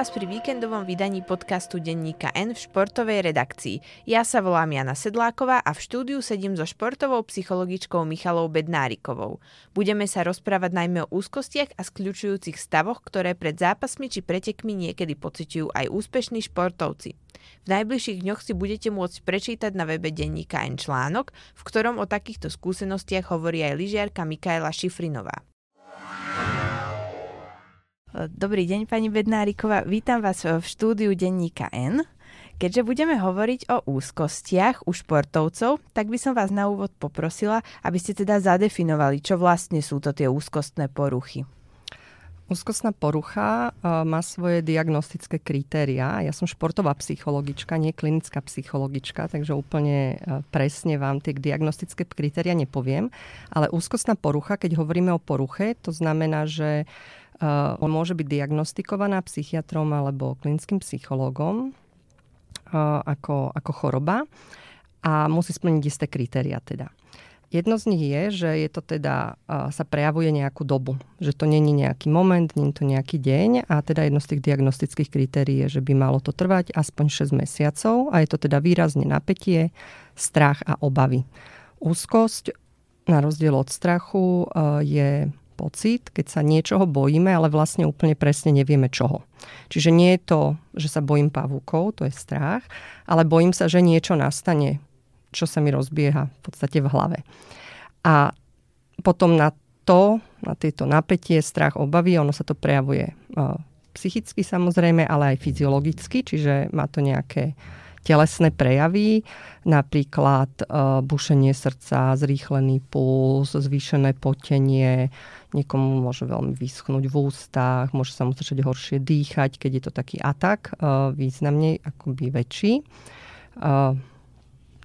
vás pri víkendovom vydaní podcastu denníka N v športovej redakcii. Ja sa volám Jana Sedláková a v štúdiu sedím so športovou psychologičkou Michalou Bednárikovou. Budeme sa rozprávať najmä o úzkostiach a skľúčujúcich stavoch, ktoré pred zápasmi či pretekmi niekedy pociťujú aj úspešní športovci. V najbližších dňoch si budete môcť prečítať na webe denníka N článok, v ktorom o takýchto skúsenostiach hovorí aj lyžiarka Mikaela Šifrinová. Dobrý deň, pani Bednáriková. Vítam vás v štúdiu denníka N. Keďže budeme hovoriť o úzkostiach u športovcov, tak by som vás na úvod poprosila, aby ste teda zadefinovali, čo vlastne sú to tie úzkostné poruchy. Úzkostná porucha uh, má svoje diagnostické kritériá. Ja som športová psychologička, nie klinická psychologička, takže úplne uh, presne vám tie diagnostické kritéria nepoviem. Ale úzkostná porucha, keď hovoríme o poruche, to znamená, že uh, Uh, môže byť diagnostikovaná psychiatrom alebo klinickým psychológom uh, ako, ako choroba a musí splniť isté kritéria teda. Jedno z nich je, že je to teda, uh, sa prejavuje nejakú dobu. Že to není nejaký moment, je to nejaký deň a teda jedno z tých diagnostických kritérií je, že by malo to trvať aspoň 6 mesiacov a je to teda výrazne napätie, strach a obavy. Úzkosť na rozdiel od strachu je pocit, keď sa niečoho bojíme, ale vlastne úplne presne nevieme čoho. Čiže nie je to, že sa bojím pavúkov, to je strach, ale bojím sa, že niečo nastane, čo sa mi rozbieha v podstate v hlave. A potom na to, na tieto napätie, strach, obavy, ono sa to prejavuje uh, psychicky samozrejme, ale aj fyziologicky, čiže má to nejaké telesné prejavy, napríklad uh, bušenie srdca, zrýchlený puls, zvýšené potenie, niekomu môže veľmi vyschnúť v ústach, môže sa mu začať horšie dýchať, keď je to taký atak, uh, významne akoby väčší. Uh,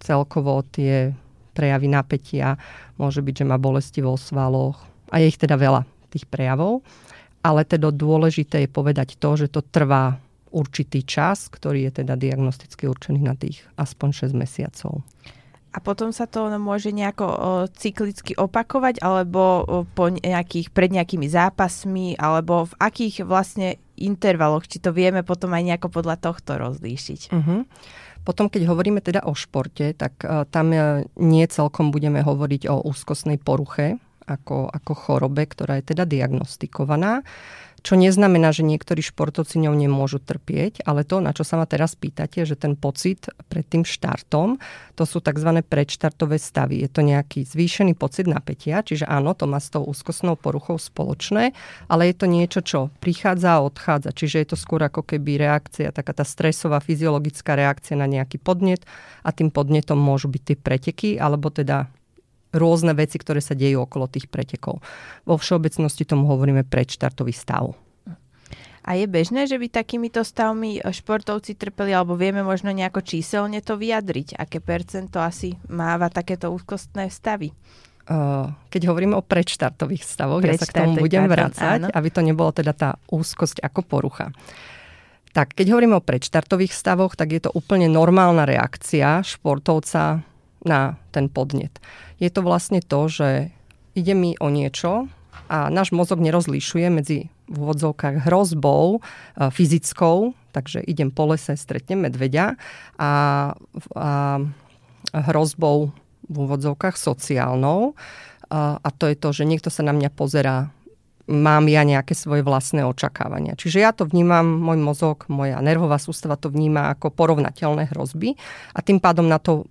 celkovo tie prejavy napätia môže byť, že má bolesti vo svaloch a je ich teda veľa, tých prejavov. Ale teda dôležité je povedať to, že to trvá určitý čas, ktorý je teda diagnosticky určený na tých aspoň 6 mesiacov. A potom sa to môže nejako o, cyklicky opakovať, alebo o, po nejakých, pred nejakými zápasmi, alebo v akých vlastne intervaloch, či to vieme potom aj nejako podľa tohto rozlíšiť. Uh-huh. Potom, keď hovoríme teda o športe, tak uh, tam uh, nie celkom budeme hovoriť o úzkostnej poruche, ako, ako chorobe, ktorá je teda diagnostikovaná. Čo neznamená, že niektorí športovci ňou nemôžu trpieť, ale to, na čo sa ma teraz pýtate, že ten pocit pred tým štartom, to sú tzv. predštartové stavy. Je to nejaký zvýšený pocit napätia, čiže áno, to má s tou úzkostnou poruchou spoločné, ale je to niečo, čo prichádza a odchádza. Čiže je to skôr ako keby reakcia, taká tá stresová fyziologická reakcia na nejaký podnet a tým podnetom môžu byť tie preteky, alebo teda rôzne veci, ktoré sa dejú okolo tých pretekov. Vo všeobecnosti tomu hovoríme predštartový stav. A je bežné, že by takýmito stavmi športovci trpeli, alebo vieme možno nejako číselne to vyjadriť? Aké percento asi máva takéto úzkostné stavy? keď hovoríme o predštartových stavoch, ja sa k tomu budem vrácať, aby to nebolo teda tá úzkosť ako porucha. Tak, keď hovoríme o predštartových stavoch, tak je to úplne normálna reakcia športovca na ten podnet. Je to vlastne to, že ide mi o niečo a náš mozog nerozlišuje medzi v úvodzovkách hrozbou e, fyzickou, takže idem po lese, stretnem medveďa a, a hrozbou v úvodzovkách sociálnou. A, a to je to, že niekto sa na mňa pozerá mám ja nejaké svoje vlastné očakávania. Čiže ja to vnímam, môj mozog, moja nervová sústava to vníma ako porovnateľné hrozby a tým pádom na to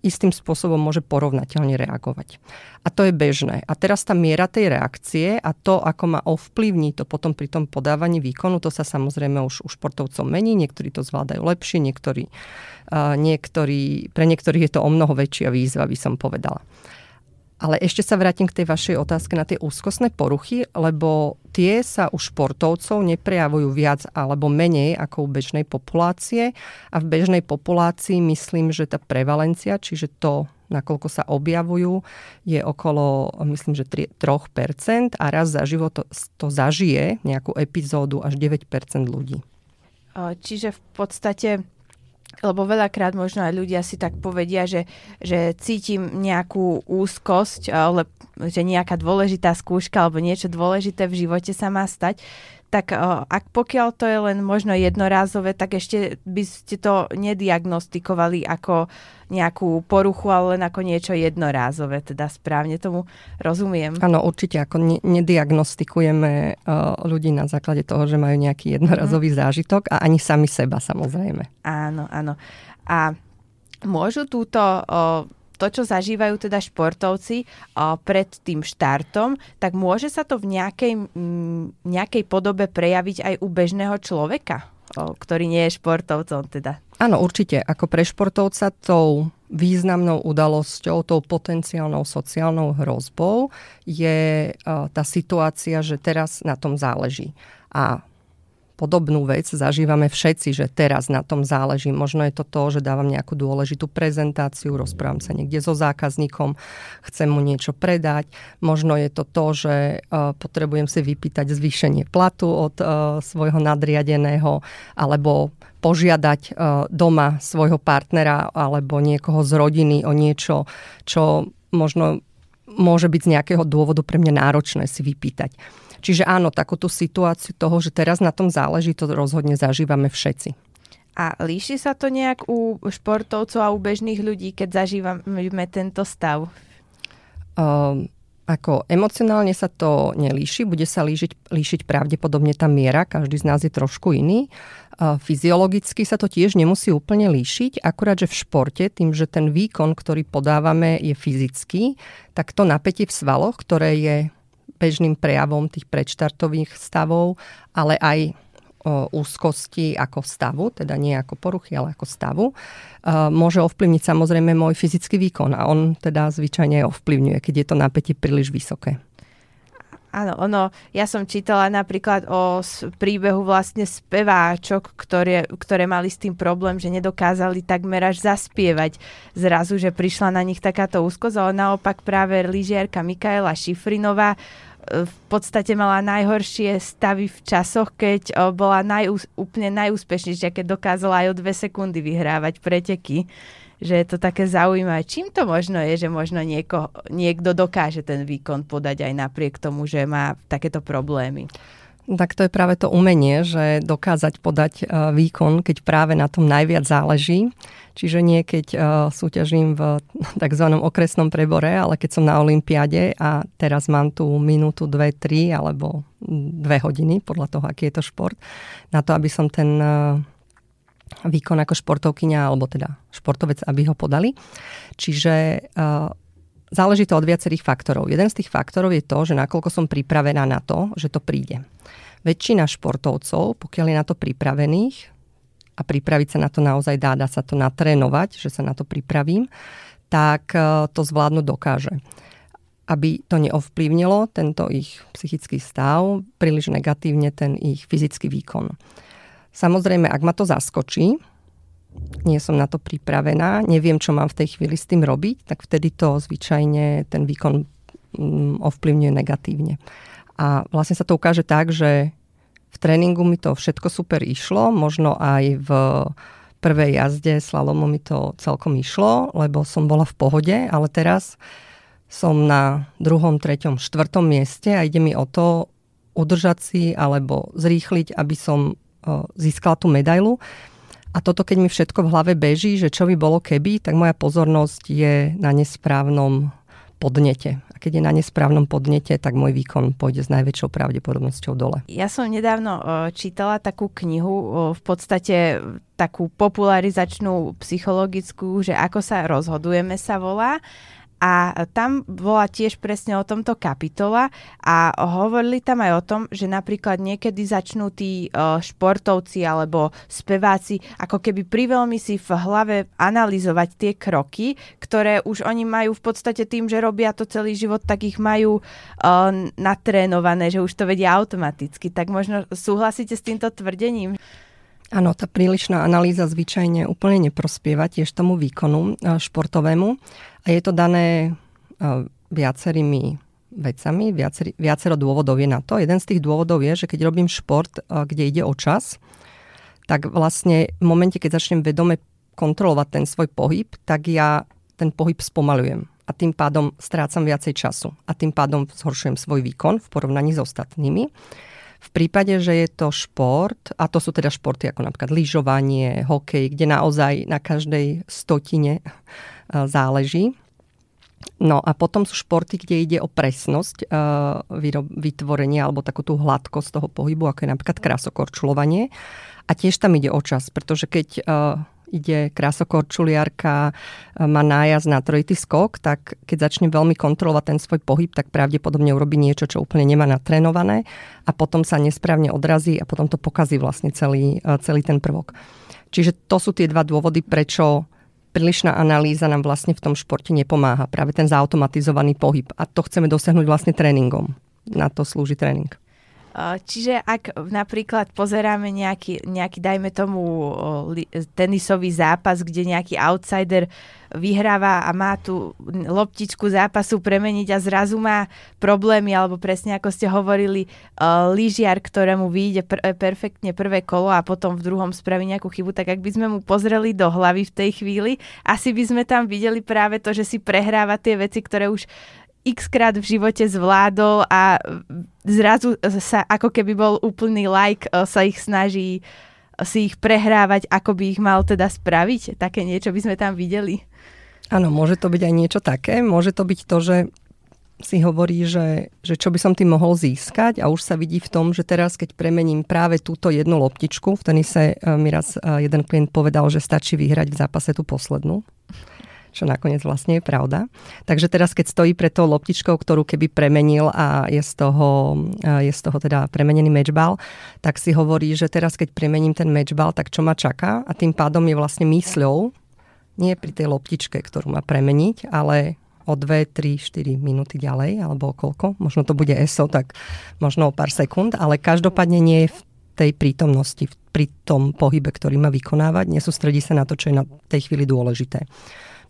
istým spôsobom môže porovnateľne reagovať. A to je bežné. A teraz tá miera tej reakcie a to, ako ma ovplyvní to potom pri tom podávaní výkonu, to sa samozrejme už u športovcov mení. Niektorí to zvládajú lepšie, niektorí, uh, niektorí, pre niektorých je to o mnoho väčšia výzva, by som povedala. Ale ešte sa vrátim k tej vašej otázke na tie úzkostné poruchy, lebo tie sa u športovcov neprejavujú viac alebo menej ako u bežnej populácie. A v bežnej populácii myslím, že tá prevalencia, čiže to, nakoľko sa objavujú, je okolo, myslím, že 3% a raz za život to, to zažije nejakú epizódu až 9% ľudí. Čiže v podstate lebo veľakrát možno aj ľudia si tak povedia, že, že cítim nejakú úzkosť, ale že nejaká dôležitá skúška alebo niečo dôležité v živote sa má stať, tak ak pokiaľ to je len možno jednorázové, tak ešte by ste to nediagnostikovali ako nejakú poruchu, ale len ako niečo jednorázové, teda správne tomu rozumiem. Áno, určite, ako ne- nediagnostikujeme uh, ľudí na základe toho, že majú nejaký jednorazový mm. zážitok a ani sami seba samozrejme. Áno, áno. A môžu túto uh, to, čo zažívajú teda športovci pred tým štartom, tak môže sa to v nejakej, m, nejakej podobe prejaviť aj u bežného človeka, ktorý nie je športovcom teda. Áno, určite. Ako pre športovca tou významnou udalosťou, tou potenciálnou sociálnou hrozbou je uh, tá situácia, že teraz na tom záleží. A podobnú vec zažívame všetci, že teraz na tom záleží. Možno je to to, že dávam nejakú dôležitú prezentáciu, rozprávam sa niekde so zákazníkom, chcem mu niečo predať. Možno je to to, že uh, potrebujem si vypýtať zvýšenie platu od uh, svojho nadriadeného alebo požiadať uh, doma svojho partnera alebo niekoho z rodiny o niečo, čo možno môže byť z nejakého dôvodu pre mňa náročné si vypýtať. Čiže áno, takúto situáciu toho, že teraz na tom záleží, to rozhodne zažívame všetci. A líši sa to nejak u športovcov a u bežných ľudí, keď zažívame tento stav? Um, ako emocionálne sa to nelíši, bude sa líšiť, líšiť pravdepodobne tá miera, každý z nás je trošku iný. Fyziologicky sa to tiež nemusí úplne líšiť, akurát, že v športe, tým, že ten výkon, ktorý podávame, je fyzický, tak to napätie v svaloch, ktoré je bežným prejavom tých predštartových stavov, ale aj úzkosti ako stavu, teda nie ako poruchy, ale ako stavu, môže ovplyvniť samozrejme môj fyzický výkon a on teda zvyčajne ovplyvňuje, keď je to napätie príliš vysoké. Áno, ono, ja som čítala napríklad o príbehu vlastne speváčok, ktoré, ktoré mali s tým problém, že nedokázali takmer až zaspievať zrazu, že prišla na nich takáto úzkosť, ale naopak práve lyžiarka Mikaela Šifrinová v podstate mala najhoršie stavy v časoch, keď bola najús- úplne najúspešnejšia, keď dokázala aj o dve sekundy vyhrávať preteky. Že je to také zaujímavé. Čím to možno je, že možno nieko, niekto dokáže ten výkon podať aj napriek tomu, že má takéto problémy? Tak to je práve to umenie, že dokázať podať e, výkon, keď práve na tom najviac záleží. Čiže nie keď e, súťažím v tzv. okresnom prebore, ale keď som na Olympiade a teraz mám tu minútu, dve, tri alebo dve hodiny, podľa toho, aký je to šport, na to, aby som ten e, výkon ako športovkyňa alebo teda športovec, aby ho podali. Čiže záleží to od viacerých faktorov. Jeden z tých faktorov je to, že nakoľko som pripravená na to, že to príde väčšina športovcov, pokiaľ je na to pripravených, a pripraviť sa na to naozaj dá, dá sa to natrénovať, že sa na to pripravím, tak e, to zvládnuť dokáže. Aby to neovplyvnilo tento ich psychický stav, príliš negatívne ten ich fyzický výkon. Samozrejme, ak ma to zaskočí, nie som na to pripravená, neviem, čo mám v tej chvíli s tým robiť, tak vtedy to zvyčajne ten výkon mm, ovplyvňuje negatívne. A vlastne sa to ukáže tak, že v tréningu mi to všetko super išlo, možno aj v prvej jazde slalomu mi to celkom išlo, lebo som bola v pohode, ale teraz som na druhom, treťom, štvrtom mieste a ide mi o to udržať si alebo zrýchliť, aby som získala tú medailu. A toto, keď mi všetko v hlave beží, že čo by bolo keby, tak moja pozornosť je na nesprávnom podnete. A keď je na nesprávnom podnete, tak môj výkon pôjde s najväčšou pravdepodobnosťou dole. Ja som nedávno čítala takú knihu, v podstate takú popularizačnú psychologickú, že ako sa rozhodujeme sa volá a tam bola tiež presne o tomto kapitola a hovorili tam aj o tom, že napríklad niekedy začnú tí športovci alebo speváci ako keby priveľmi si v hlave analyzovať tie kroky, ktoré už oni majú v podstate tým, že robia to celý život, tak ich majú natrénované, že už to vedia automaticky. Tak možno súhlasíte s týmto tvrdením? Áno, tá prílišná analýza zvyčajne úplne neprospieva tiež tomu výkonu e, športovému a je to dané e, viacerými vecami, viaceri, viacero dôvodov je na to. Jeden z tých dôvodov je, že keď robím šport, e, kde ide o čas, tak vlastne v momente, keď začnem vedome kontrolovať ten svoj pohyb, tak ja ten pohyb spomalujem a tým pádom strácam viacej času a tým pádom zhoršujem svoj výkon v porovnaní s ostatnými. V prípade, že je to šport, a to sú teda športy ako napríklad lyžovanie, hokej, kde naozaj na každej stotine záleží. No a potom sú športy, kde ide o presnosť vytvorenia alebo takú tú hladkosť toho pohybu, ako je napríklad krasokorčulovanie. A tiež tam ide o čas, pretože keď ide krásokorčuliarka, má nájazd na trojitý skok, tak keď začne veľmi kontrolovať ten svoj pohyb, tak pravdepodobne urobí niečo, čo úplne nemá natrénované a potom sa nesprávne odrazí a potom to pokazí vlastne celý, celý ten prvok. Čiže to sú tie dva dôvody, prečo prílišná analýza nám vlastne v tom športe nepomáha. Práve ten zautomatizovaný pohyb. A to chceme dosiahnuť vlastne tréningom. Na to slúži tréning. Čiže ak napríklad pozeráme nejaký, nejaký dajme tomu tenisový zápas, kde nejaký outsider vyhráva a má tú loptičku zápasu premeniť a zrazu má problémy, alebo presne ako ste hovorili, lyžiar, ktorému vyjde pr- perfektne prvé kolo a potom v druhom spraví nejakú chybu, tak ak by sme mu pozreli do hlavy v tej chvíli, asi by sme tam videli práve to, že si prehráva tie veci, ktoré už x krát v živote zvládol a zrazu sa ako keby bol úplný like, e, sa ich snaží si ich prehrávať, ako by ich mal teda spraviť. Také niečo by sme tam videli. Áno, môže to byť aj niečo také. Môže to byť to, že si hovorí, že, že čo by som tým mohol získať a už sa vidí v tom, že teraz, keď premením práve túto jednu loptičku, v tenise e, mi raz e, jeden klient povedal, že stačí vyhrať v zápase tú poslednú čo nakoniec vlastne je pravda. Takže teraz, keď stojí pred tou loptičkou, ktorú keby premenil a je z toho, je z toho teda premenený matchball, tak si hovorí, že teraz, keď premením ten matchball, tak čo ma čaká? A tým pádom je vlastne mysľou, nie pri tej loptičke, ktorú má premeniť, ale o 2, 3, 4 minúty ďalej, alebo koľko, možno to bude ESO, tak možno o pár sekúnd, ale každopádne nie je v tej prítomnosti, pri tom pohybe, ktorý má vykonávať, nesústredí sa na to, čo je na tej chvíli dôležité.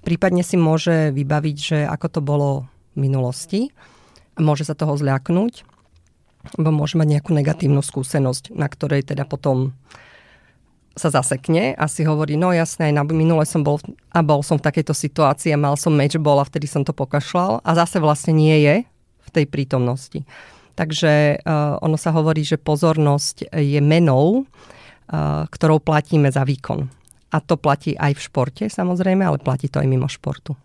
Prípadne si môže vybaviť, že ako to bolo v minulosti. Môže sa toho zľaknúť, lebo môže mať nejakú negatívnu skúsenosť, na ktorej teda potom sa zasekne a si hovorí, no jasné, aj na minule som bol a bol som v takejto situácii a mal som matchball a vtedy som to pokašľal a zase vlastne nie je v tej prítomnosti. Takže uh, ono sa hovorí, že pozornosť je menou, uh, ktorou platíme za výkon. A to platí aj v športe samozrejme, ale platí to aj mimo športu.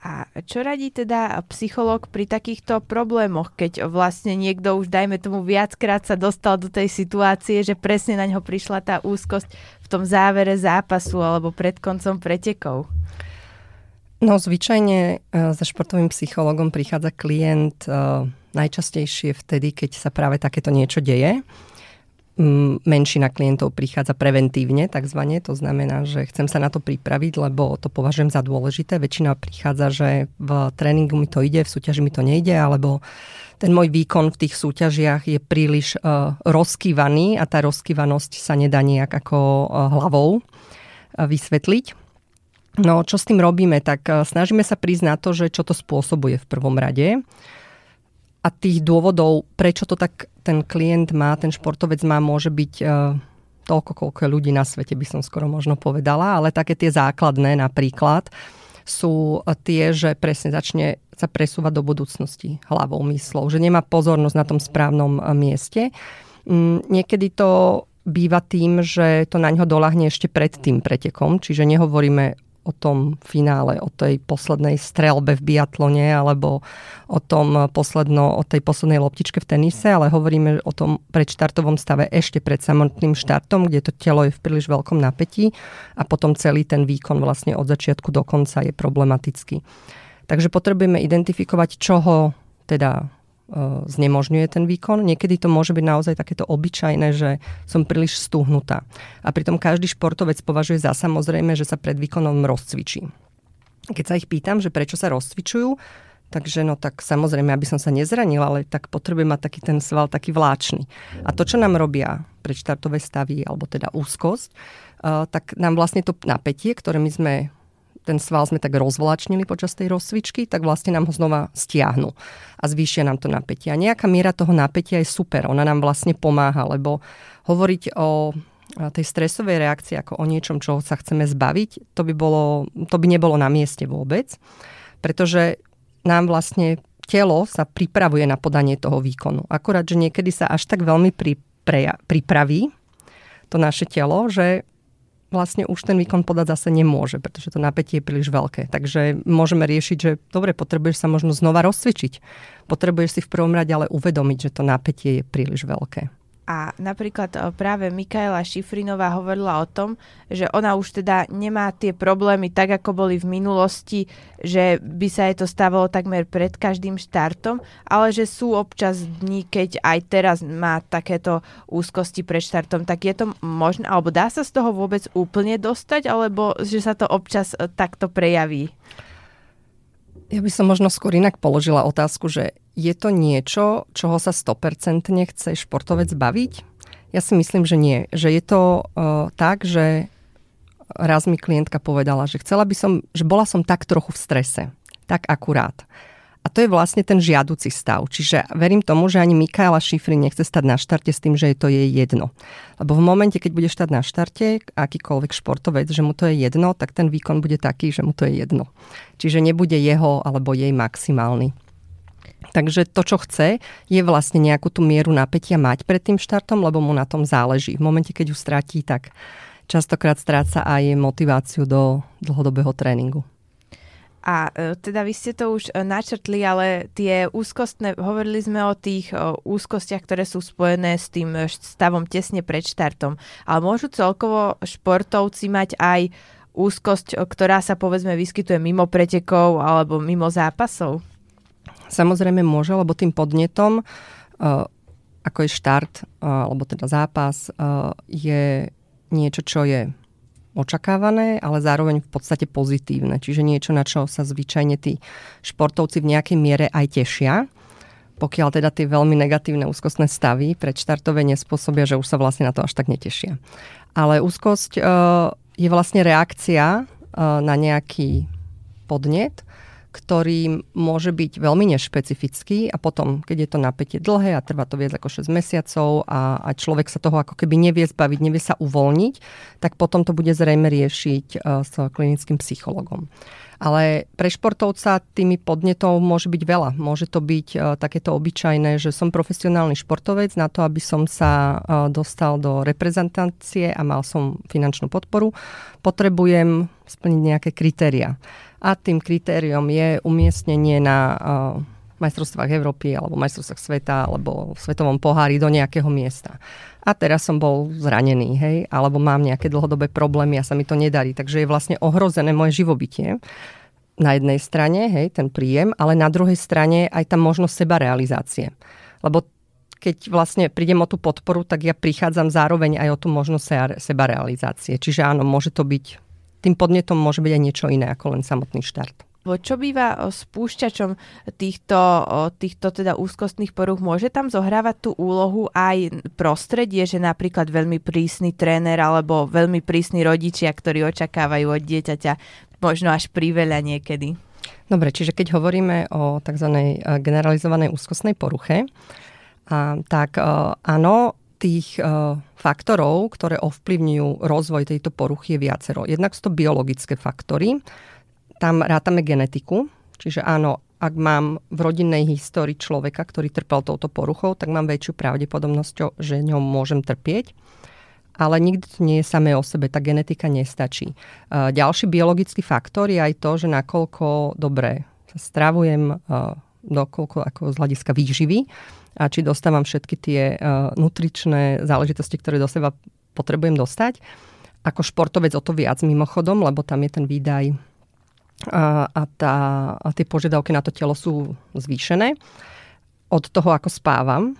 A čo radí teda psychológ pri takýchto problémoch, keď vlastne niekto už, dajme tomu, viackrát sa dostal do tej situácie, že presne na ňo prišla tá úzkosť v tom závere zápasu alebo pred koncom pretekov? No zvyčajne za športovým psychologom prichádza klient najčastejšie vtedy, keď sa práve takéto niečo deje menšina klientov prichádza preventívne, takzvané. To znamená, že chcem sa na to pripraviť, lebo to považujem za dôležité. Väčšina prichádza, že v tréningu mi to ide, v súťaži mi to nejde, alebo ten môj výkon v tých súťažiach je príliš uh, rozkývaný a tá rozkývanosť sa nedá nejak ako uh, hlavou uh, vysvetliť. No, čo s tým robíme? Tak uh, snažíme sa prísť na to, že čo to spôsobuje v prvom rade a tých dôvodov, prečo to tak ten klient má, ten športovec má, môže byť uh, toľko, koľko ľudí na svete, by som skoro možno povedala, ale také tie základné napríklad sú tie, že presne začne sa presúvať do budúcnosti hlavou, myslou, že nemá pozornosť na tom správnom e, mieste. Mm, niekedy to býva tým, že to na ňo dolahne ešte pred tým pretekom, čiže nehovoríme o tom finále, o tej poslednej strelbe v biatlone alebo o, tom posledno, o tej poslednej loptičke v tenise, ale hovoríme o tom predštartovom stave ešte pred samotným štartom, kde to telo je v príliš veľkom napätí a potom celý ten výkon vlastne od začiatku do konca je problematický. Takže potrebujeme identifikovať, čoho teda znemožňuje ten výkon. Niekedy to môže byť naozaj takéto obyčajné, že som príliš stúhnutá. A pritom každý športovec považuje za samozrejme, že sa pred výkonom rozcvičí. Keď sa ich pýtam, že prečo sa rozcvičujú, Takže no tak samozrejme, aby som sa nezranila, ale tak potrebujem mať taký ten sval taký vláčny. A to, čo nám robia predštartové stavy, alebo teda úzkosť, uh, tak nám vlastne to napätie, ktoré my sme ten sval sme tak rozvlačnili počas tej rozcvičky, tak vlastne nám ho znova stiahnu a zvýšia nám to napätie. A nejaká miera toho napätia je super, ona nám vlastne pomáha, lebo hovoriť o tej stresovej reakcii ako o niečom, čo sa chceme zbaviť, to by, bolo, to by nebolo na mieste vôbec, pretože nám vlastne telo sa pripravuje na podanie toho výkonu. Akorát, že niekedy sa až tak veľmi pri, pre, pripraví to naše telo, že vlastne už ten výkon podať zase nemôže, pretože to napätie je príliš veľké. Takže môžeme riešiť, že dobre, potrebuješ sa možno znova rozcvičiť. Potrebuješ si v prvom rade ale uvedomiť, že to napätie je príliš veľké. A napríklad e, práve Mikaela Šifrinová hovorila o tom, že ona už teda nemá tie problémy tak, ako boli v minulosti, že by sa jej to stávalo takmer pred každým štartom, ale že sú občas dní, keď aj teraz má takéto úzkosti pred štartom. Tak je to možné, alebo dá sa z toho vôbec úplne dostať, alebo že sa to občas e, takto prejaví? Ja by som možno skôr inak položila otázku, že je to niečo, čoho sa 100% chce športovec baviť? Ja si myslím, že nie. Že je to uh, tak, že raz mi klientka povedala, že chcela by som, že bola som tak trochu v strese. Tak akurát. A to je vlastne ten žiaduci stav. Čiže verím tomu, že ani Mikaela Šifry nechce stať na štarte s tým, že je to jej jedno. Lebo v momente, keď bude stať na štarte, akýkoľvek športovec, že mu to je jedno, tak ten výkon bude taký, že mu to je jedno. Čiže nebude jeho alebo jej maximálny. Takže to, čo chce, je vlastne nejakú tú mieru napätia mať pred tým štartom, lebo mu na tom záleží. V momente, keď ju stratí, tak častokrát stráca aj motiváciu do dlhodobého tréningu. A e, teda vy ste to už e, načrtli, ale tie úzkostné, hovorili sme o tých o úzkostiach, ktoré sú spojené s tým e, stavom tesne pred štartom. Ale môžu celkovo športovci mať aj úzkosť, ktorá sa povedzme vyskytuje mimo pretekov alebo mimo zápasov? Samozrejme môže, lebo tým podnetom, ako je štart, alebo teda zápas, je niečo, čo je očakávané, ale zároveň v podstate pozitívne. Čiže niečo, na čo sa zvyčajne tí športovci v nejakej miere aj tešia. Pokiaľ teda tie veľmi negatívne úzkostné stavy pred štartové nespôsobia, že už sa vlastne na to až tak netešia. Ale úzkosť e, je vlastne reakcia e, na nejaký podnet, ktorý môže byť veľmi nešpecifický a potom, keď je to napätie dlhé a trvá to viac ako 6 mesiacov a, a človek sa toho ako keby nevie zbaviť, nevie sa uvoľniť, tak potom to bude zrejme riešiť uh, s klinickým psychologom. Ale pre športovca tými podnetov môže byť veľa. Môže to byť uh, takéto obyčajné, že som profesionálny športovec na to, aby som sa uh, dostal do reprezentácie a mal som finančnú podporu. Potrebujem splniť nejaké kritéria a tým kritériom je umiestnenie na uh, majstrovstvách Európy alebo majstrovstvách sveta alebo v svetovom pohári do nejakého miesta. A teraz som bol zranený, hej, alebo mám nejaké dlhodobé problémy a sa mi to nedarí. Takže je vlastne ohrozené moje živobytie na jednej strane, hej, ten príjem, ale na druhej strane aj tá možnosť seba realizácie. Lebo keď vlastne prídem o tú podporu, tak ja prichádzam zároveň aj o tú možnosť seba realizácie. Čiže áno, môže to byť tým podnetom môže byť aj niečo iné ako len samotný štart. Čo býva spúšťačom týchto, týchto teda úzkostných poruch? Môže tam zohrávať tú úlohu aj prostredie, že napríklad veľmi prísny tréner alebo veľmi prísni rodičia, ktorí očakávajú od dieťaťa možno až priveľa niekedy? Dobre, čiže keď hovoríme o tzv. generalizovanej úzkostnej poruche, tak áno, tých uh, faktorov, ktoré ovplyvňujú rozvoj tejto poruchy je viacero. Jednak sú to biologické faktory, tam rátame genetiku, čiže áno, ak mám v rodinnej histórii človeka, ktorý trpel touto poruchou, tak mám väčšiu pravdepodobnosť, že ňom môžem trpieť. Ale nikdy to nie je samé o sebe, tá genetika nestačí. Uh, ďalší biologický faktor je aj to, že nakoľko dobre sa stravujem, uh, dokoľko ako z hľadiska výživy, a či dostávam všetky tie uh, nutričné záležitosti, ktoré do seba potrebujem dostať. Ako športovec o to viac mimochodom, lebo tam je ten výdaj a, a, tá, a tie požiadavky na to telo sú zvýšené. Od toho, ako spávam,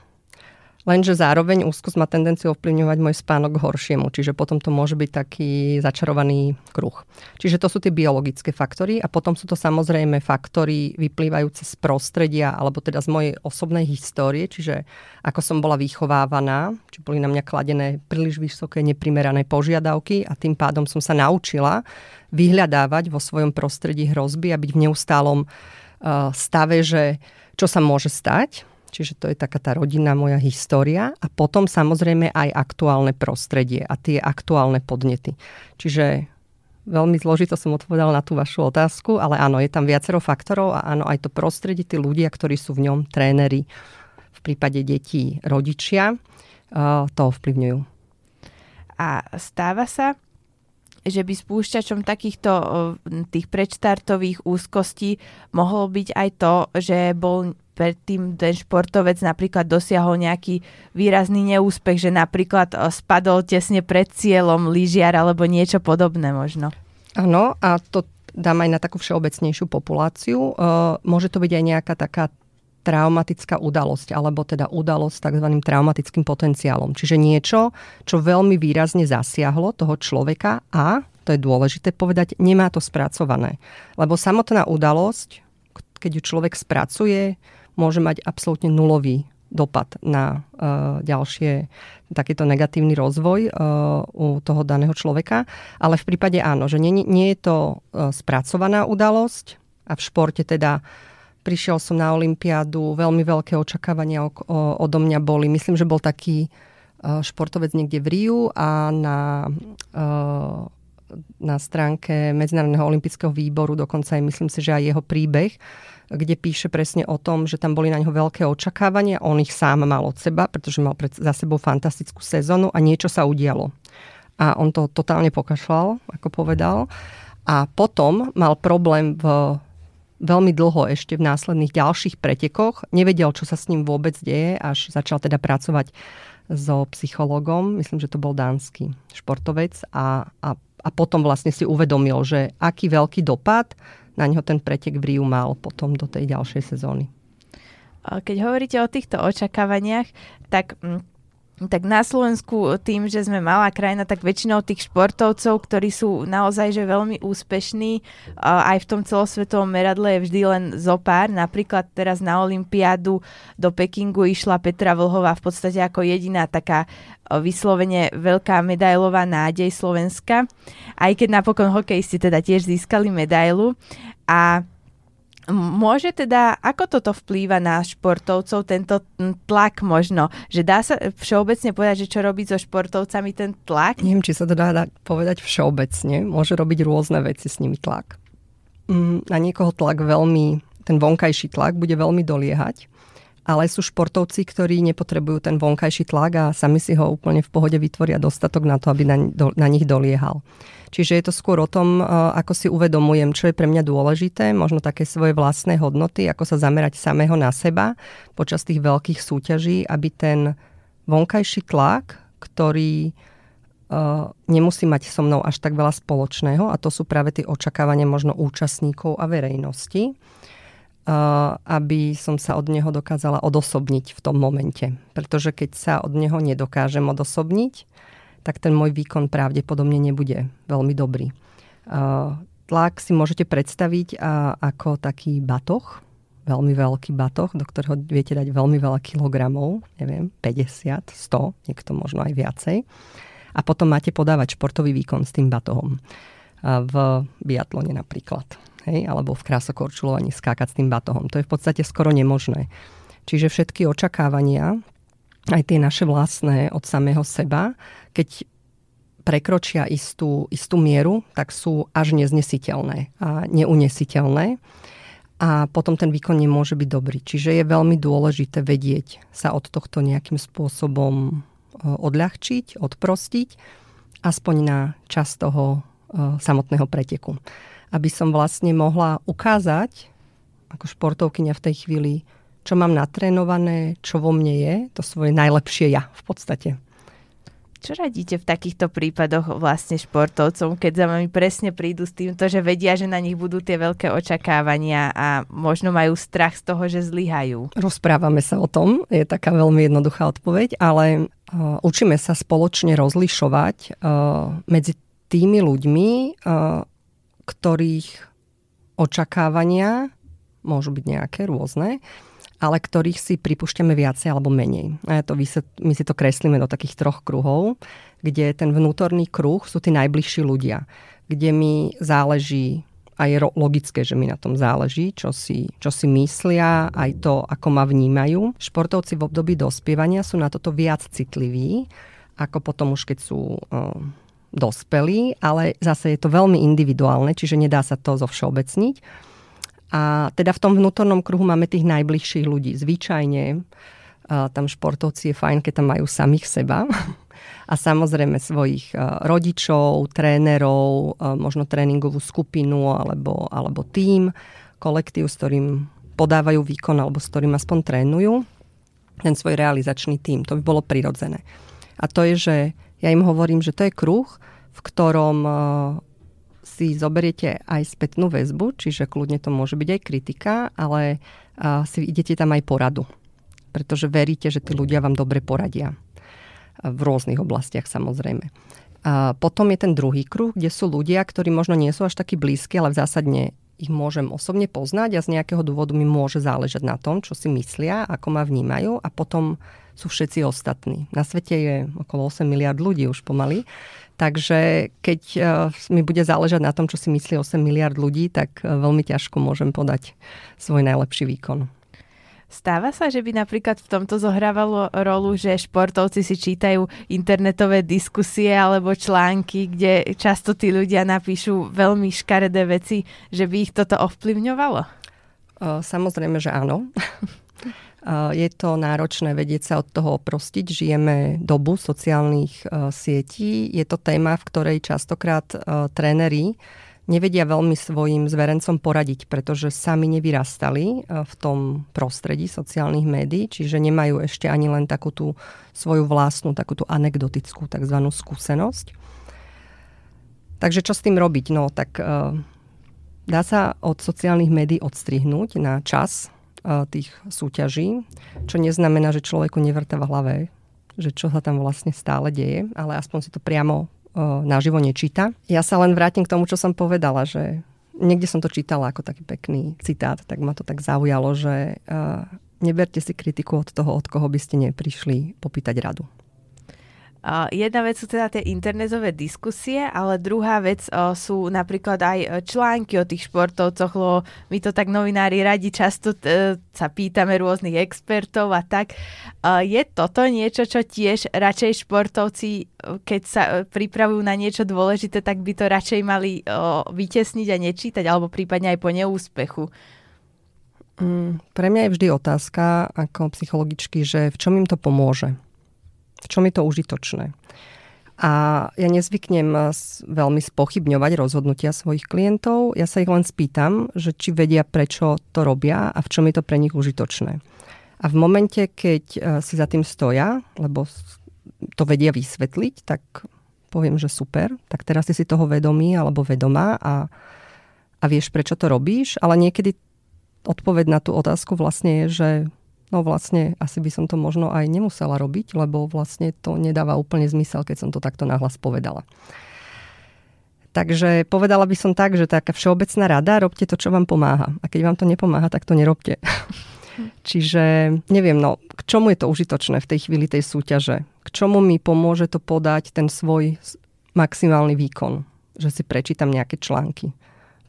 Lenže zároveň úzkosť má tendenciu ovplyvňovať môj spánok k horšiemu, čiže potom to môže byť taký začarovaný kruh. Čiže to sú tie biologické faktory a potom sú to samozrejme faktory vyplývajúce z prostredia alebo teda z mojej osobnej histórie, čiže ako som bola vychovávaná, či boli na mňa kladené príliš vysoké neprimerané požiadavky a tým pádom som sa naučila vyhľadávať vo svojom prostredí hrozby a byť v neustálom uh, stave, že čo sa môže stať, Čiže to je taká tá rodinná moja história a potom samozrejme aj aktuálne prostredie a tie aktuálne podnety. Čiže veľmi zložito som odpovedala na tú vašu otázku, ale áno, je tam viacero faktorov a áno, aj to prostredie, tí ľudia, ktorí sú v ňom, tréneri, v prípade detí, rodičia, to ovplyvňujú. A stáva sa, že by spúšťačom takýchto tých predštartových úzkostí mohlo byť aj to, že bol predtým ten športovec napríklad dosiahol nejaký výrazný neúspech, že napríklad spadol tesne pred cieľom lyžiar alebo niečo podobné možno. Áno, a to dám aj na takú všeobecnejšiu populáciu. Môže to byť aj nejaká taká traumatická udalosť, alebo teda udalosť s tzv. traumatickým potenciálom. Čiže niečo, čo veľmi výrazne zasiahlo toho človeka a, to je dôležité povedať, nemá to spracované. Lebo samotná udalosť, keď ju človek spracuje, môže mať absolútne nulový dopad na uh, ďalšie takýto negatívny rozvoj uh, u toho daného človeka. Ale v prípade áno, že nie, nie je to uh, spracovaná udalosť a v športe teda prišiel som na Olympiádu, veľmi veľké očakávania o, o, odo mňa boli. Myslím, že bol taký uh, športovec niekde v Riu a na uh, na stránke Medzinárodného olympijského výboru, dokonca aj myslím si, že aj jeho príbeh, kde píše presne o tom, že tam boli na ňo veľké očakávania, on ich sám mal od seba, pretože mal pred, za sebou fantastickú sezónu a niečo sa udialo. A on to totálne pokašľal, ako povedal. A potom mal problém v veľmi dlho ešte v následných ďalších pretekoch. Nevedel, čo sa s ním vôbec deje, až začal teda pracovať so psychologom, myslím, že to bol dánsky športovec a, a, a potom vlastne si uvedomil, že aký veľký dopad na ňo ten pretek v Riu mal potom do tej ďalšej sezóny. Keď hovoríte o týchto očakávaniach, tak mm, tak na Slovensku tým, že sme malá krajina, tak väčšinou tých športovcov, ktorí sú naozaj že veľmi úspešní, aj v tom celosvetovom meradle je vždy len zo pár. Napríklad teraz na Olympiádu do Pekingu išla Petra Vlhová v podstate ako jediná taká vyslovene veľká medailová nádej Slovenska. Aj keď napokon hokejisti teda tiež získali medailu. A Môže teda, ako toto vplýva na športovcov, tento tlak možno? Že dá sa všeobecne povedať, že čo robí so športovcami ten tlak? Neviem, či sa to dá povedať všeobecne. Môže robiť rôzne veci s nimi tlak. Mm, na niekoho tlak veľmi, ten vonkajší tlak bude veľmi doliehať ale sú športovci, ktorí nepotrebujú ten vonkajší tlak a sami si ho úplne v pohode vytvoria dostatok na to, aby na, do, na nich doliehal. Čiže je to skôr o tom, e, ako si uvedomujem, čo je pre mňa dôležité, možno také svoje vlastné hodnoty, ako sa zamerať samého na seba počas tých veľkých súťaží, aby ten vonkajší tlak, ktorý uh, nemusí mať so mnou až tak veľa spoločného, a to sú práve tie očakávania možno účastníkov a verejnosti, aby som sa od neho dokázala odosobniť v tom momente. Pretože keď sa od neho nedokážem odosobniť, tak ten môj výkon pravdepodobne nebude veľmi dobrý. Tlak si môžete predstaviť ako taký batoh, veľmi veľký batoh, do ktorého viete dať veľmi veľa kilogramov, neviem, 50, 100, niekto možno aj viacej. A potom máte podávať športový výkon s tým batohom. V biatlone napríklad hej, alebo v krásokorčulovaní skákať s tým batohom. To je v podstate skoro nemožné. Čiže všetky očakávania, aj tie naše vlastné od samého seba, keď prekročia istú, istú mieru, tak sú až neznesiteľné a neunesiteľné a potom ten výkon nemôže byť dobrý. Čiže je veľmi dôležité vedieť sa od tohto nejakým spôsobom e, odľahčiť, odprostiť, aspoň na čas toho e, samotného preteku aby som vlastne mohla ukázať ako športovkyňa v tej chvíli, čo mám natrénované, čo vo mne je, to svoje najlepšie ja v podstate. Čo radíte v takýchto prípadoch vlastne športovcom, keď za vami presne prídu s týmto, že vedia, že na nich budú tie veľké očakávania a možno majú strach z toho, že zlyhajú? Rozprávame sa o tom, je taká veľmi jednoduchá odpoveď, ale uh, učíme sa spoločne rozlišovať uh, medzi tými ľuďmi, uh, ktorých očakávania môžu byť nejaké rôzne, ale ktorých si pripúšťame viacej alebo menej. A to my si to kreslíme do takých troch kruhov, kde ten vnútorný kruh sú tí najbližší ľudia, kde mi záleží a je logické, že mi na tom záleží, čo si, čo si myslia, aj to, ako ma vnímajú. Športovci v období dospievania sú na toto viac citliví, ako potom už keď sú dospelí, ale zase je to veľmi individuálne, čiže nedá sa to zo všeobecniť. A teda v tom vnútornom kruhu máme tých najbližších ľudí. Zvyčajne tam športovci je fajn, keď tam majú samých seba a samozrejme svojich rodičov, trénerov, možno tréningovú skupinu alebo, alebo tím, kolektív, s ktorým podávajú výkon alebo s ktorým aspoň trénujú ten svoj realizačný tím. To by bolo prirodzené. A to je, že ja im hovorím, že to je kruh, v ktorom uh, si zoberiete aj spätnú väzbu, čiže kľudne to môže byť aj kritika, ale uh, si idete tam aj poradu. Pretože veríte, že tí ľudia vám dobre poradia. V rôznych oblastiach samozrejme. A potom je ten druhý kruh, kde sú ľudia, ktorí možno nie sú až takí blízki, ale zásadne ich môžem osobne poznať a z nejakého dôvodu mi môže záležať na tom, čo si myslia, ako ma vnímajú a potom sú všetci ostatní. Na svete je okolo 8 miliard ľudí už pomaly, takže keď e, mi bude záležať na tom, čo si myslí 8 miliard ľudí, tak e, veľmi ťažko môžem podať svoj najlepší výkon. Stáva sa, že by napríklad v tomto zohrávalo rolu, že športovci si čítajú internetové diskusie alebo články, kde často tí ľudia napíšu veľmi škaredé veci, že by ich toto ovplyvňovalo? Samozrejme, že áno. Je to náročné vedieť sa od toho oprostiť. Žijeme dobu sociálnych sietí. Je to téma, v ktorej častokrát tréneri nevedia veľmi svojim zverencom poradiť, pretože sami nevyrastali e, v tom prostredí sociálnych médií, čiže nemajú ešte ani len takú tú svoju vlastnú, takú tú anekdotickú tzv. skúsenosť. Takže čo s tým robiť? No tak dá sa od sociálnych médií odstrihnúť na čas tých súťaží, čo neznamená, že človeku nevrta v hlave, že čo sa tam vlastne stále deje, ale aspoň si to priamo naživo nečíta. Ja sa len vrátim k tomu, čo som povedala, že niekde som to čítala ako taký pekný citát, tak ma to tak zaujalo, že neberte si kritiku od toho, od koho by ste neprišli popýtať radu. Jedna vec sú teda tie internetové diskusie, ale druhá vec sú napríklad aj články o tých športovcoch, lebo my to tak novinári radi často e, sa pýtame rôznych expertov a tak. Je toto niečo, čo tiež radšej športovci, e, keď sa e, pripravujú na niečo dôležité, tak by to radšej mali vytesniť a nečítať, alebo prípadne aj po neúspechu? Mm, pre mňa je vždy otázka ako psychologičky, že v čom im to pomôže v čom je to užitočné. A ja nezvyknem veľmi spochybňovať rozhodnutia svojich klientov. Ja sa ich len spýtam, že či vedia, prečo to robia a v čom je to pre nich užitočné. A v momente, keď e, si za tým stoja, lebo to vedia vysvetliť, tak poviem, že super, tak teraz si si toho vedomý alebo vedomá a, a vieš, prečo to robíš, ale niekedy odpoveď na tú otázku vlastne je, že No vlastne asi by som to možno aj nemusela robiť, lebo vlastne to nedáva úplne zmysel, keď som to takto nahlas povedala. Takže povedala by som tak, že taká všeobecná rada, robte to, čo vám pomáha. A keď vám to nepomáha, tak to nerobte. Čiže neviem, no, k čomu je to užitočné v tej chvíli tej súťaže? K čomu mi pomôže to podať ten svoj maximálny výkon? Že si prečítam nejaké články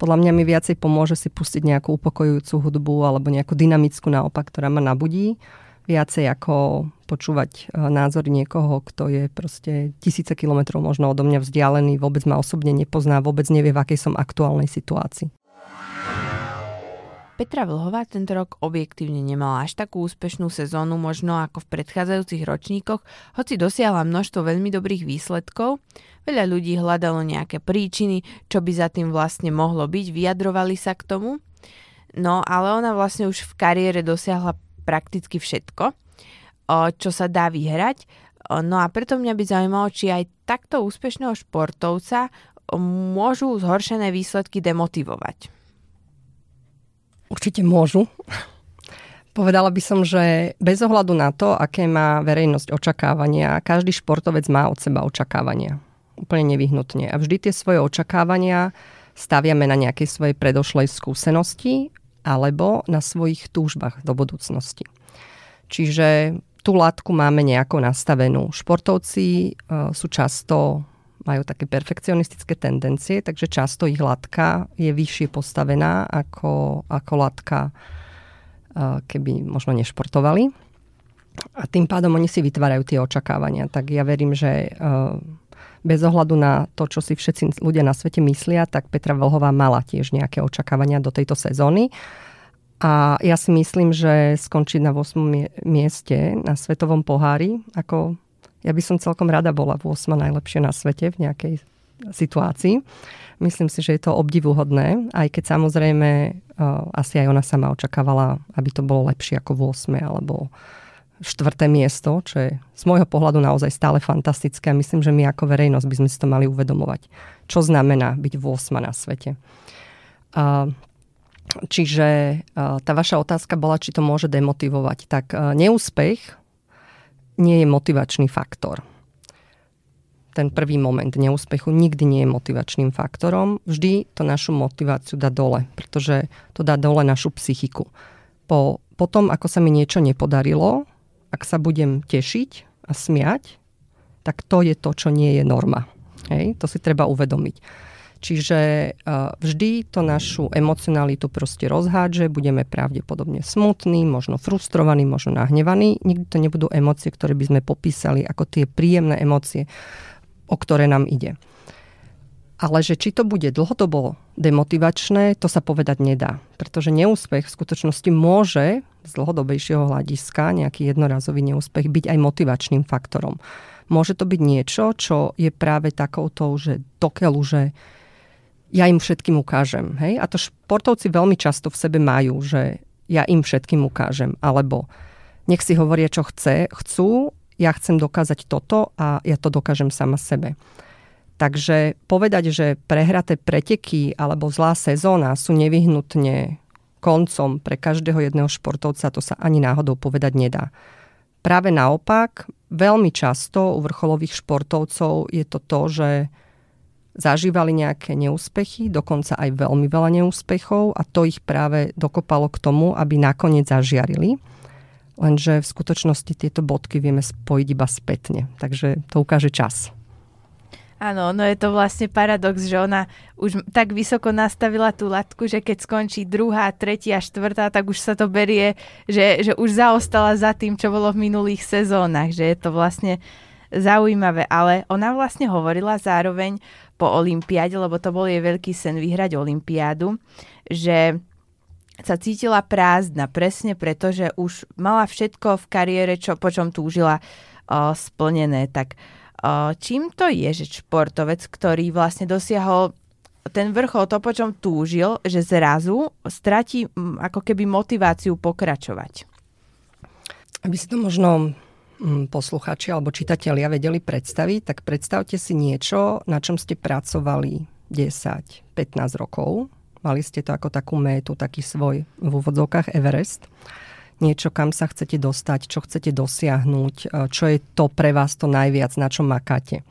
podľa mňa mi viacej pomôže si pustiť nejakú upokojujúcu hudbu alebo nejakú dynamickú naopak, ktorá ma nabudí. Viacej ako počúvať e, názory niekoho, kto je proste tisíce kilometrov možno odo mňa vzdialený, vôbec ma osobne nepozná, vôbec nevie, v akej som aktuálnej situácii. Petra Vlhová tento rok objektívne nemala až takú úspešnú sezónu možno ako v predchádzajúcich ročníkoch, hoci dosiahla množstvo veľmi dobrých výsledkov. Veľa ľudí hľadalo nejaké príčiny, čo by za tým vlastne mohlo byť, vyjadrovali sa k tomu. No ale ona vlastne už v kariére dosiahla prakticky všetko, čo sa dá vyhrať. No a preto mňa by zaujímalo, či aj takto úspešného športovca môžu zhoršené výsledky demotivovať. Určite môžu. Povedala by som, že bez ohľadu na to, aké má verejnosť očakávania, každý športovec má od seba očakávania. Úplne nevyhnutne. A vždy tie svoje očakávania staviame na nejakej svojej predošlej skúsenosti alebo na svojich túžbách do budúcnosti. Čiže tú látku máme nejako nastavenú. Športovci uh, sú často majú také perfekcionistické tendencie, takže často ich latka je vyššie postavená ako, ako latka, keby možno nešportovali. A tým pádom oni si vytvárajú tie očakávania. Tak ja verím, že bez ohľadu na to, čo si všetci ľudia na svete myslia, tak Petra Vlhová mala tiež nejaké očakávania do tejto sezóny. A ja si myslím, že skončiť na 8. mieste na svetovom pohári, ako ja by som celkom rada bola v 8. najlepšie na svete v nejakej situácii. Myslím si, že je to obdivuhodné, aj keď samozrejme uh, asi aj ona sama očakávala, aby to bolo lepšie ako v 8. alebo štvrté miesto, čo je z môjho pohľadu naozaj stále fantastické myslím, že my ako verejnosť by sme si to mali uvedomovať. Čo znamená byť v 8 na svete. Čiže uh, tá vaša otázka bola, či to môže demotivovať. Tak uh, neúspech nie je motivačný faktor. Ten prvý moment neúspechu nikdy nie je motivačným faktorom. Vždy to našu motiváciu dá dole, pretože to dá dole našu psychiku. Po, potom, ako sa mi niečo nepodarilo, ak sa budem tešiť a smiať, tak to je to, čo nie je norma. Hej? To si treba uvedomiť. Čiže uh, vždy to našu emocionalitu proste rozhádže, budeme pravdepodobne smutní, možno frustrovaní, možno nahnevaní. Nikdy to nebudú emócie, ktoré by sme popísali ako tie príjemné emócie, o ktoré nám ide. Ale že či to bude dlhodobo demotivačné, to sa povedať nedá. Pretože neúspech v skutočnosti môže z dlhodobejšieho hľadiska, nejaký jednorazový neúspech, byť aj motivačným faktorom. Môže to byť niečo, čo je práve takouto, že dokeľu, že ja im všetkým ukážem. Hej? A to športovci veľmi často v sebe majú, že ja im všetkým ukážem. Alebo nech si hovoria, čo chce, chcú, ja chcem dokázať toto a ja to dokážem sama sebe. Takže povedať, že prehraté preteky alebo zlá sezóna sú nevyhnutne koncom pre každého jedného športovca, to sa ani náhodou povedať nedá. Práve naopak, veľmi často u vrcholových športovcov je to to, že zažívali nejaké neúspechy, dokonca aj veľmi veľa neúspechov a to ich práve dokopalo k tomu, aby nakoniec zažiarili. Lenže v skutočnosti tieto bodky vieme spojiť iba spätne. Takže to ukáže čas. Áno, no je to vlastne paradox, že ona už tak vysoko nastavila tú latku, že keď skončí druhá, tretia, štvrtá, tak už sa to berie, že, že už zaostala za tým, čo bolo v minulých sezónach, že je to vlastne zaujímavé. Ale ona vlastne hovorila zároveň po Olympiáde, lebo to bol jej veľký sen vyhrať Olympiádu, že sa cítila prázdna presne preto, že už mala všetko v kariére, čo, po čom túžila o, splnené. Tak Čím to je, že športovec, ktorý vlastne dosiahol ten vrchol, to, po čom túžil, že zrazu stratí ako keby motiváciu pokračovať? Aby si to možno posluchači alebo čitatelia vedeli predstaviť, tak predstavte si niečo, na čom ste pracovali 10-15 rokov. Mali ste to ako takú métu, taký svoj v úvodzovkách Everest niečo, kam sa chcete dostať, čo chcete dosiahnuť, e, čo je to pre vás to najviac, na čo makáte.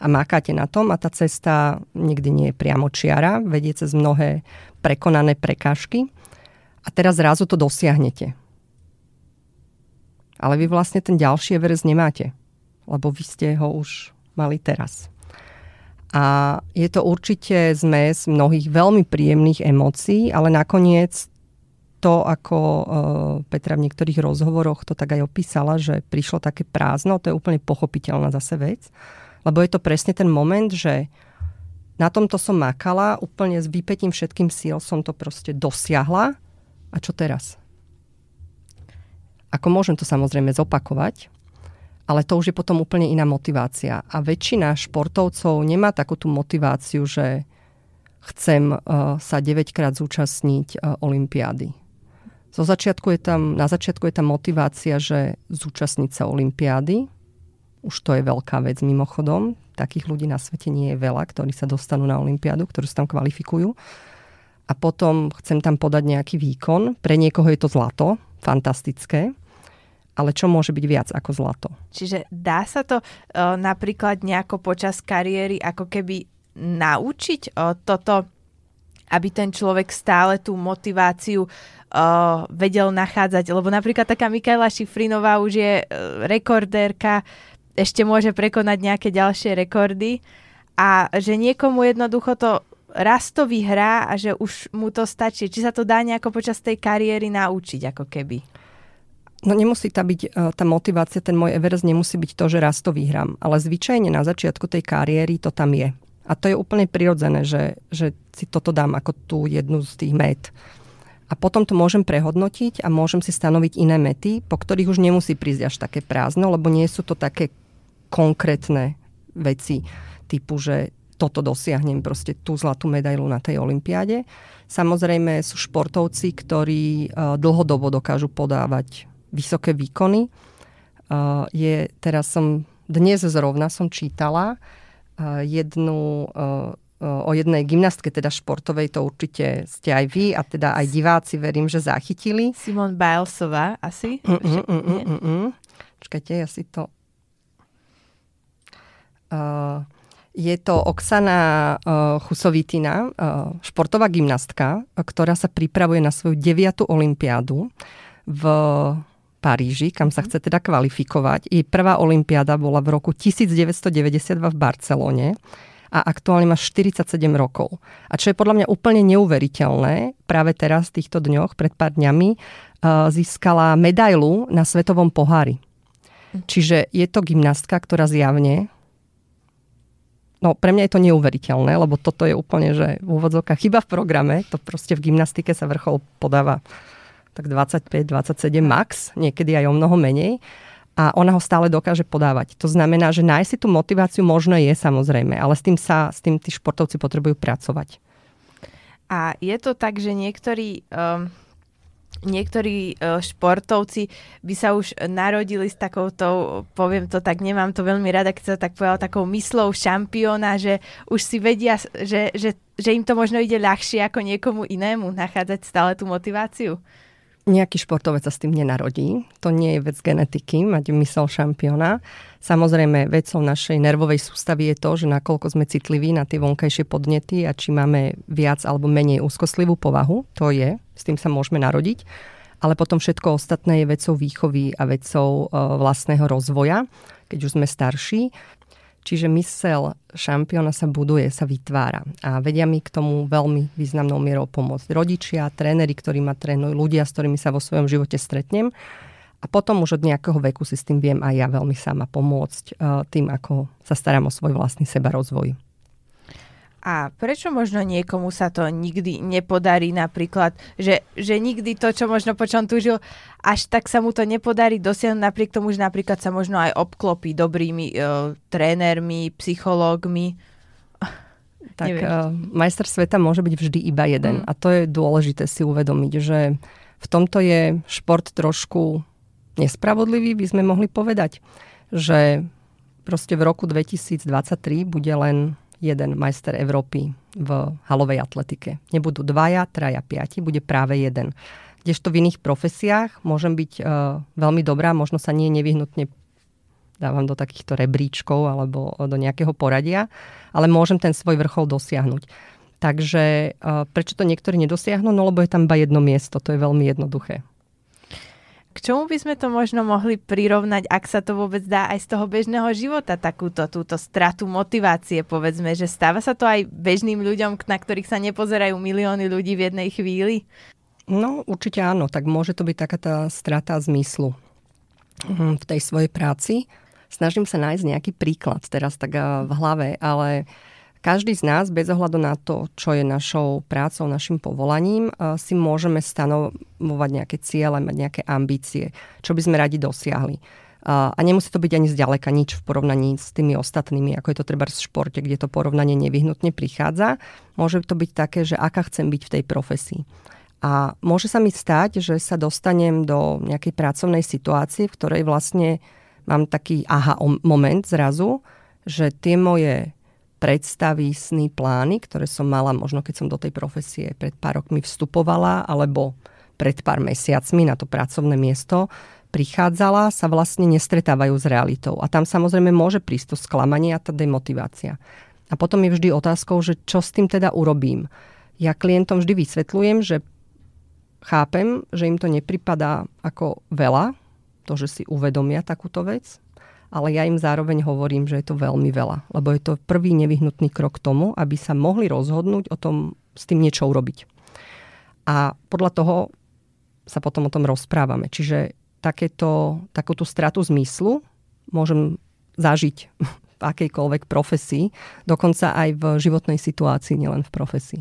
A makáte na tom a tá cesta nikdy nie je priamo čiara, vedie cez mnohé prekonané prekážky a teraz zrazu to dosiahnete. Ale vy vlastne ten ďalší Everest nemáte, lebo vy ste ho už mali teraz. A je to určite zmes mnohých veľmi príjemných emócií, ale nakoniec to, ako uh, Petra v niektorých rozhovoroch to tak aj opísala, že prišlo také prázdno, to je úplne pochopiteľná zase vec. Lebo je to presne ten moment, že na tomto som makala, úplne s vypetím všetkým síl som to proste dosiahla. A čo teraz? Ako môžem to samozrejme zopakovať, ale to už je potom úplne iná motivácia. A väčšina športovcov nemá takú tú motiváciu, že chcem uh, sa 9 krát zúčastniť uh, Olympiády zo začiatku je tam, na začiatku je tam motivácia, že zúčastniť sa Olympiády. Už to je veľká vec mimochodom. Takých ľudí na svete nie je veľa, ktorí sa dostanú na Olympiádu, ktorí sa tam kvalifikujú. A potom chcem tam podať nejaký výkon. Pre niekoho je to zlato, fantastické. Ale čo môže byť viac ako zlato? Čiže dá sa to uh, napríklad nejako počas kariéry ako keby naučiť uh, toto aby ten človek stále tú motiváciu uh, vedel nachádzať. Lebo napríklad taká Mikaela Šifrinová už je uh, rekordérka, ešte môže prekonať nejaké ďalšie rekordy a že niekomu jednoducho to raz to vyhrá a že už mu to stačí. Či sa to dá nejako počas tej kariéry naučiť, ako keby? No nemusí tá byť tá motivácia, ten môj Everest nemusí byť to, že raz to vyhrám. Ale zvyčajne na začiatku tej kariéry to tam je. A to je úplne prirodzené, že, že si toto dám ako tú jednu z tých met. A potom to môžem prehodnotiť a môžem si stanoviť iné mety, po ktorých už nemusí prísť až také prázdno, lebo nie sú to také konkrétne veci typu, že toto dosiahnem, proste tú zlatú medailu na tej olympiáde. Samozrejme sú športovci, ktorí uh, dlhodobo dokážu podávať vysoké výkony. Uh, je, teraz som, dnes zrovna som čítala, jednu o jednej gymnastke, teda športovej, to určite ste aj vy a teda aj diváci, verím, že zachytili. Simon Bilesová asi? Mm, mm, mm, mm. Čakajte, ja si to... Uh, je to Oksana uh, Chusovitina, uh, športová gymnastka, ktorá sa pripravuje na svoju deviatú olympiádu v Paríži, kam sa mhm. chce teda kvalifikovať. Jej prvá olimpiáda bola v roku 1992 v Barcelone a aktuálne má 47 rokov. A čo je podľa mňa úplne neuveriteľné, práve teraz v týchto dňoch, pred pár dňami, uh, získala medailu na svetovom pohári. Mhm. Čiže je to gymnastka, ktorá zjavne No pre mňa je to neuveriteľné, lebo toto je úplne, že v úvodzovkách chyba v programe, to proste v gymnastike sa vrchol podáva tak 25-27 max, niekedy aj o mnoho menej a ona ho stále dokáže podávať. To znamená, že nájsť si tú motiváciu možno je samozrejme, ale s tým sa, s tým tí športovci potrebujú pracovať. A je to tak, že niektorí, um, niektorí uh, športovci by sa už narodili s takouto, poviem to tak, nemám to veľmi rada, keď sa tak povedal, takou myslou šampióna, že už si vedia, že, že, že im to možno ide ľahšie ako niekomu inému nachádzať stále tú motiváciu. Nejaký športovec sa s tým nenarodí. To nie je vec genetiky, mať mysel šampióna. Samozrejme, vecou našej nervovej sústavy je to, že nakoľko sme citliví na tie vonkajšie podnety a či máme viac alebo menej úzkostlivú povahu, to je, s tým sa môžeme narodiť. Ale potom všetko ostatné je vecou výchovy a vecou e, vlastného rozvoja, keď už sme starší. Čiže mysel šampióna sa buduje, sa vytvára. A vedia mi k tomu veľmi významnou mierou pomôcť. Rodičia, tréneri, ktorí ma trénujú, ľudia, s ktorými sa vo svojom živote stretnem. A potom už od nejakého veku si s tým viem aj ja veľmi sama pomôcť e, tým, ako sa starám o svoj vlastný seba rozvoj. A prečo možno niekomu sa to nikdy nepodarí napríklad, že, že nikdy to, čo možno po čom túžil, až tak sa mu to nepodarí dosiahnuť napriek tomu, že napríklad sa možno aj obklopí dobrými uh, trénermi, psychológmi. Tak uh, majster sveta môže byť vždy iba jeden. Mm. A to je dôležité si uvedomiť, že v tomto je šport trošku nespravodlivý, by sme mohli povedať. Že proste v roku 2023 bude len jeden majster Európy v halovej atletike. Nebudú dvaja, traja, piati, bude práve jeden. Kdežto v iných profesiách môžem byť uh, veľmi dobrá, možno sa nie nevyhnutne dávam do takýchto rebríčkov alebo do nejakého poradia, ale môžem ten svoj vrchol dosiahnuť. Takže uh, prečo to niektorí nedosiahnu? No lebo je tam iba jedno miesto, to je veľmi jednoduché. K čomu by sme to možno mohli prirovnať, ak sa to vôbec dá aj z toho bežného života, takúto túto stratu motivácie, povedzme, že stáva sa to aj bežným ľuďom, na ktorých sa nepozerajú milióny ľudí v jednej chvíli? No, určite áno. Tak môže to byť taká tá strata zmyslu hm, v tej svojej práci. Snažím sa nájsť nejaký príklad teraz tak v hlave, ale každý z nás, bez ohľadu na to, čo je našou prácou, našim povolaním, eh, si môžeme stanovovať nejaké ciele, mať nejaké ambície, čo by sme radi dosiahli. Eh, a nemusí to byť ani zďaleka nič v porovnaní s tými ostatnými, ako je to treba v športe, kde to porovnanie nevyhnutne prichádza. Môže to byť také, že aká chcem byť v tej profesii. A môže sa mi stať, že sa dostanem do nejakej pracovnej situácie, v ktorej vlastne mám taký aha moment zrazu, že tie moje predstavy, sny, plány, ktoré som mala možno keď som do tej profesie pred pár rokmi vstupovala alebo pred pár mesiacmi na to pracovné miesto prichádzala, sa vlastne nestretávajú s realitou. A tam samozrejme môže prísť to sklamanie a tá demotivácia. A potom je vždy otázkou, že čo s tým teda urobím. Ja klientom vždy vysvetľujem, že chápem, že im to nepripadá ako veľa, to, že si uvedomia takúto vec, ale ja im zároveň hovorím, že je to veľmi veľa, lebo je to prvý nevyhnutný krok k tomu, aby sa mohli rozhodnúť o tom, s tým niečo urobiť. A podľa toho sa potom o tom rozprávame. Čiže takéto, takúto stratu zmyslu môžem zažiť v akejkoľvek profesii, dokonca aj v životnej situácii, nielen v profesii.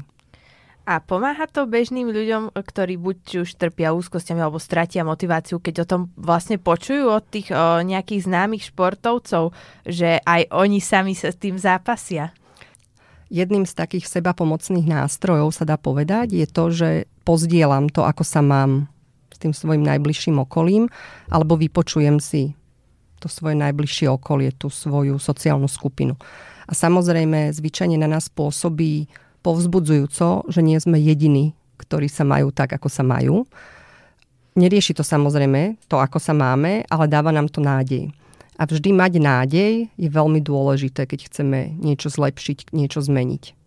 A pomáha to bežným ľuďom, ktorí buď už trpia úzkosťami alebo stratia motiváciu, keď o tom vlastne počujú od tých o, nejakých známych športovcov, že aj oni sami sa s tým zápasia? Jedným z takých seba pomocných nástrojov sa dá povedať je to, že pozdielam to, ako sa mám s tým svojim najbližším okolím, alebo vypočujem si to svoje najbližšie okolie, tú svoju sociálnu skupinu. A samozrejme, zvyčajne na nás pôsobí povzbudzujúco, že nie sme jediní, ktorí sa majú tak, ako sa majú. Nerieši to samozrejme to, ako sa máme, ale dáva nám to nádej. A vždy mať nádej je veľmi dôležité, keď chceme niečo zlepšiť, niečo zmeniť.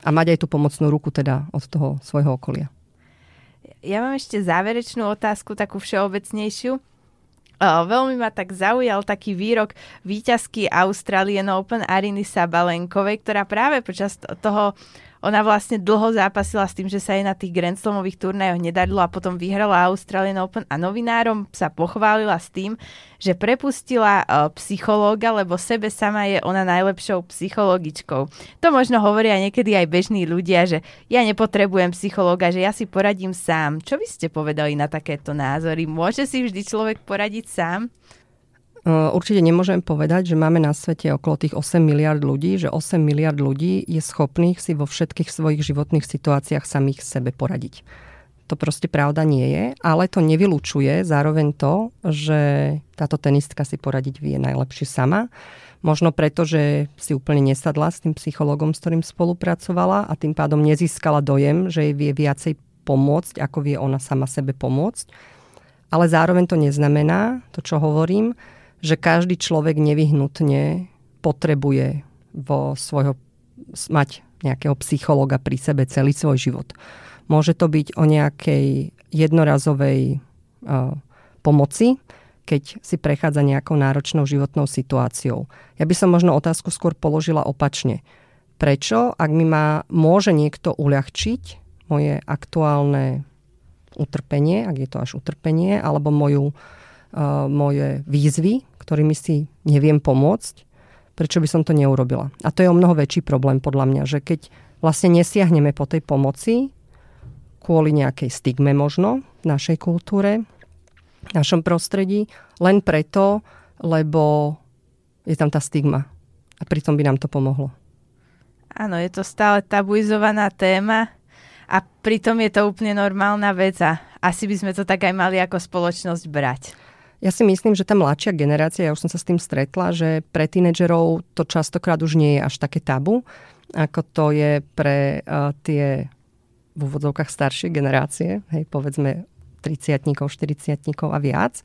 A mať aj tú pomocnú ruku teda od toho svojho okolia. Ja mám ešte záverečnú otázku, takú všeobecnejšiu. Veľmi ma tak zaujal taký výrok výťazky Australian Open Ariny Sabalenkovej, ktorá práve počas toho ona vlastne dlho zápasila s tým, že sa jej na tých Grand Slamových turnajoch nedarilo a potom vyhrala Australian Open a novinárom sa pochválila s tým, že prepustila uh, psychológa, lebo sebe sama je ona najlepšou psychologičkou. To možno hovoria niekedy aj bežní ľudia, že ja nepotrebujem psychológa, že ja si poradím sám. Čo by ste povedali na takéto názory? Môže si vždy človek poradiť sám? Určite nemôžem povedať, že máme na svete okolo tých 8 miliard ľudí, že 8 miliard ľudí je schopných si vo všetkých svojich životných situáciách samých sebe poradiť. To proste pravda nie je, ale to nevylučuje zároveň to, že táto tenistka si poradiť vie najlepšie sama. Možno preto, že si úplne nesadla s tým psychologom, s ktorým spolupracovala a tým pádom nezískala dojem, že jej vie viacej pomôcť, ako vie ona sama sebe pomôcť. Ale zároveň to neznamená, to čo hovorím, že každý človek nevyhnutne potrebuje vo svojho, mať nejakého psychologa pri sebe celý svoj život. Môže to byť o nejakej jednorazovej uh, pomoci, keď si prechádza nejakou náročnou životnou situáciou. Ja by som možno otázku skôr položila opačne. Prečo, ak mi má, môže niekto uľahčiť moje aktuálne utrpenie, ak je to až utrpenie, alebo moju, uh, moje výzvy, ktorými si neviem pomôcť, prečo by som to neurobila. A to je o mnoho väčší problém podľa mňa, že keď vlastne nesiahneme po tej pomoci, kvôli nejakej stigme možno v našej kultúre, v našom prostredí, len preto, lebo je tam tá stigma. A pritom by nám to pomohlo. Áno, je to stále tabuizovaná téma a pritom je to úplne normálna vec a asi by sme to tak aj mali ako spoločnosť brať. Ja si myslím, že tá mladšia generácia, ja už som sa s tým stretla, že pre tínedžerov to častokrát už nie je až také tabu, ako to je pre uh, tie v úvodzovkách staršie generácie, hej, povedzme 30 40 a viac.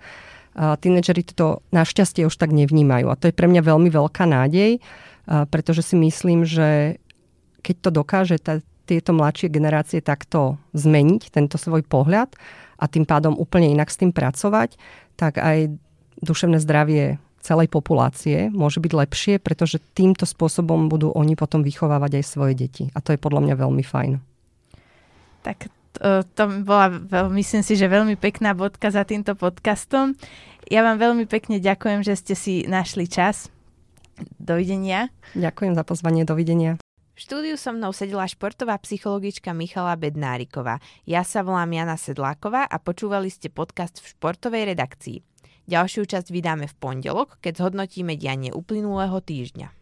Uh, tínedžeri to našťastie už tak nevnímajú a to je pre mňa veľmi veľká nádej, uh, pretože si myslím, že keď to dokáže tá, tieto mladšie generácie takto zmeniť, tento svoj pohľad a tým pádom úplne inak s tým pracovať, tak aj duševné zdravie celej populácie môže byť lepšie, pretože týmto spôsobom budú oni potom vychovávať aj svoje deti. A to je podľa mňa veľmi fajn. Tak to, to bola, myslím si, že veľmi pekná bodka za týmto podcastom. Ja vám veľmi pekne ďakujem, že ste si našli čas. Dovidenia. Ďakujem za pozvanie. Dovidenia. V štúdiu so mnou sedela športová psychologička Michala Bednáriková. Ja sa volám Jana Sedláková a počúvali ste podcast v športovej redakcii. Ďalšiu časť vydáme v pondelok, keď zhodnotíme dianie uplynulého týždňa.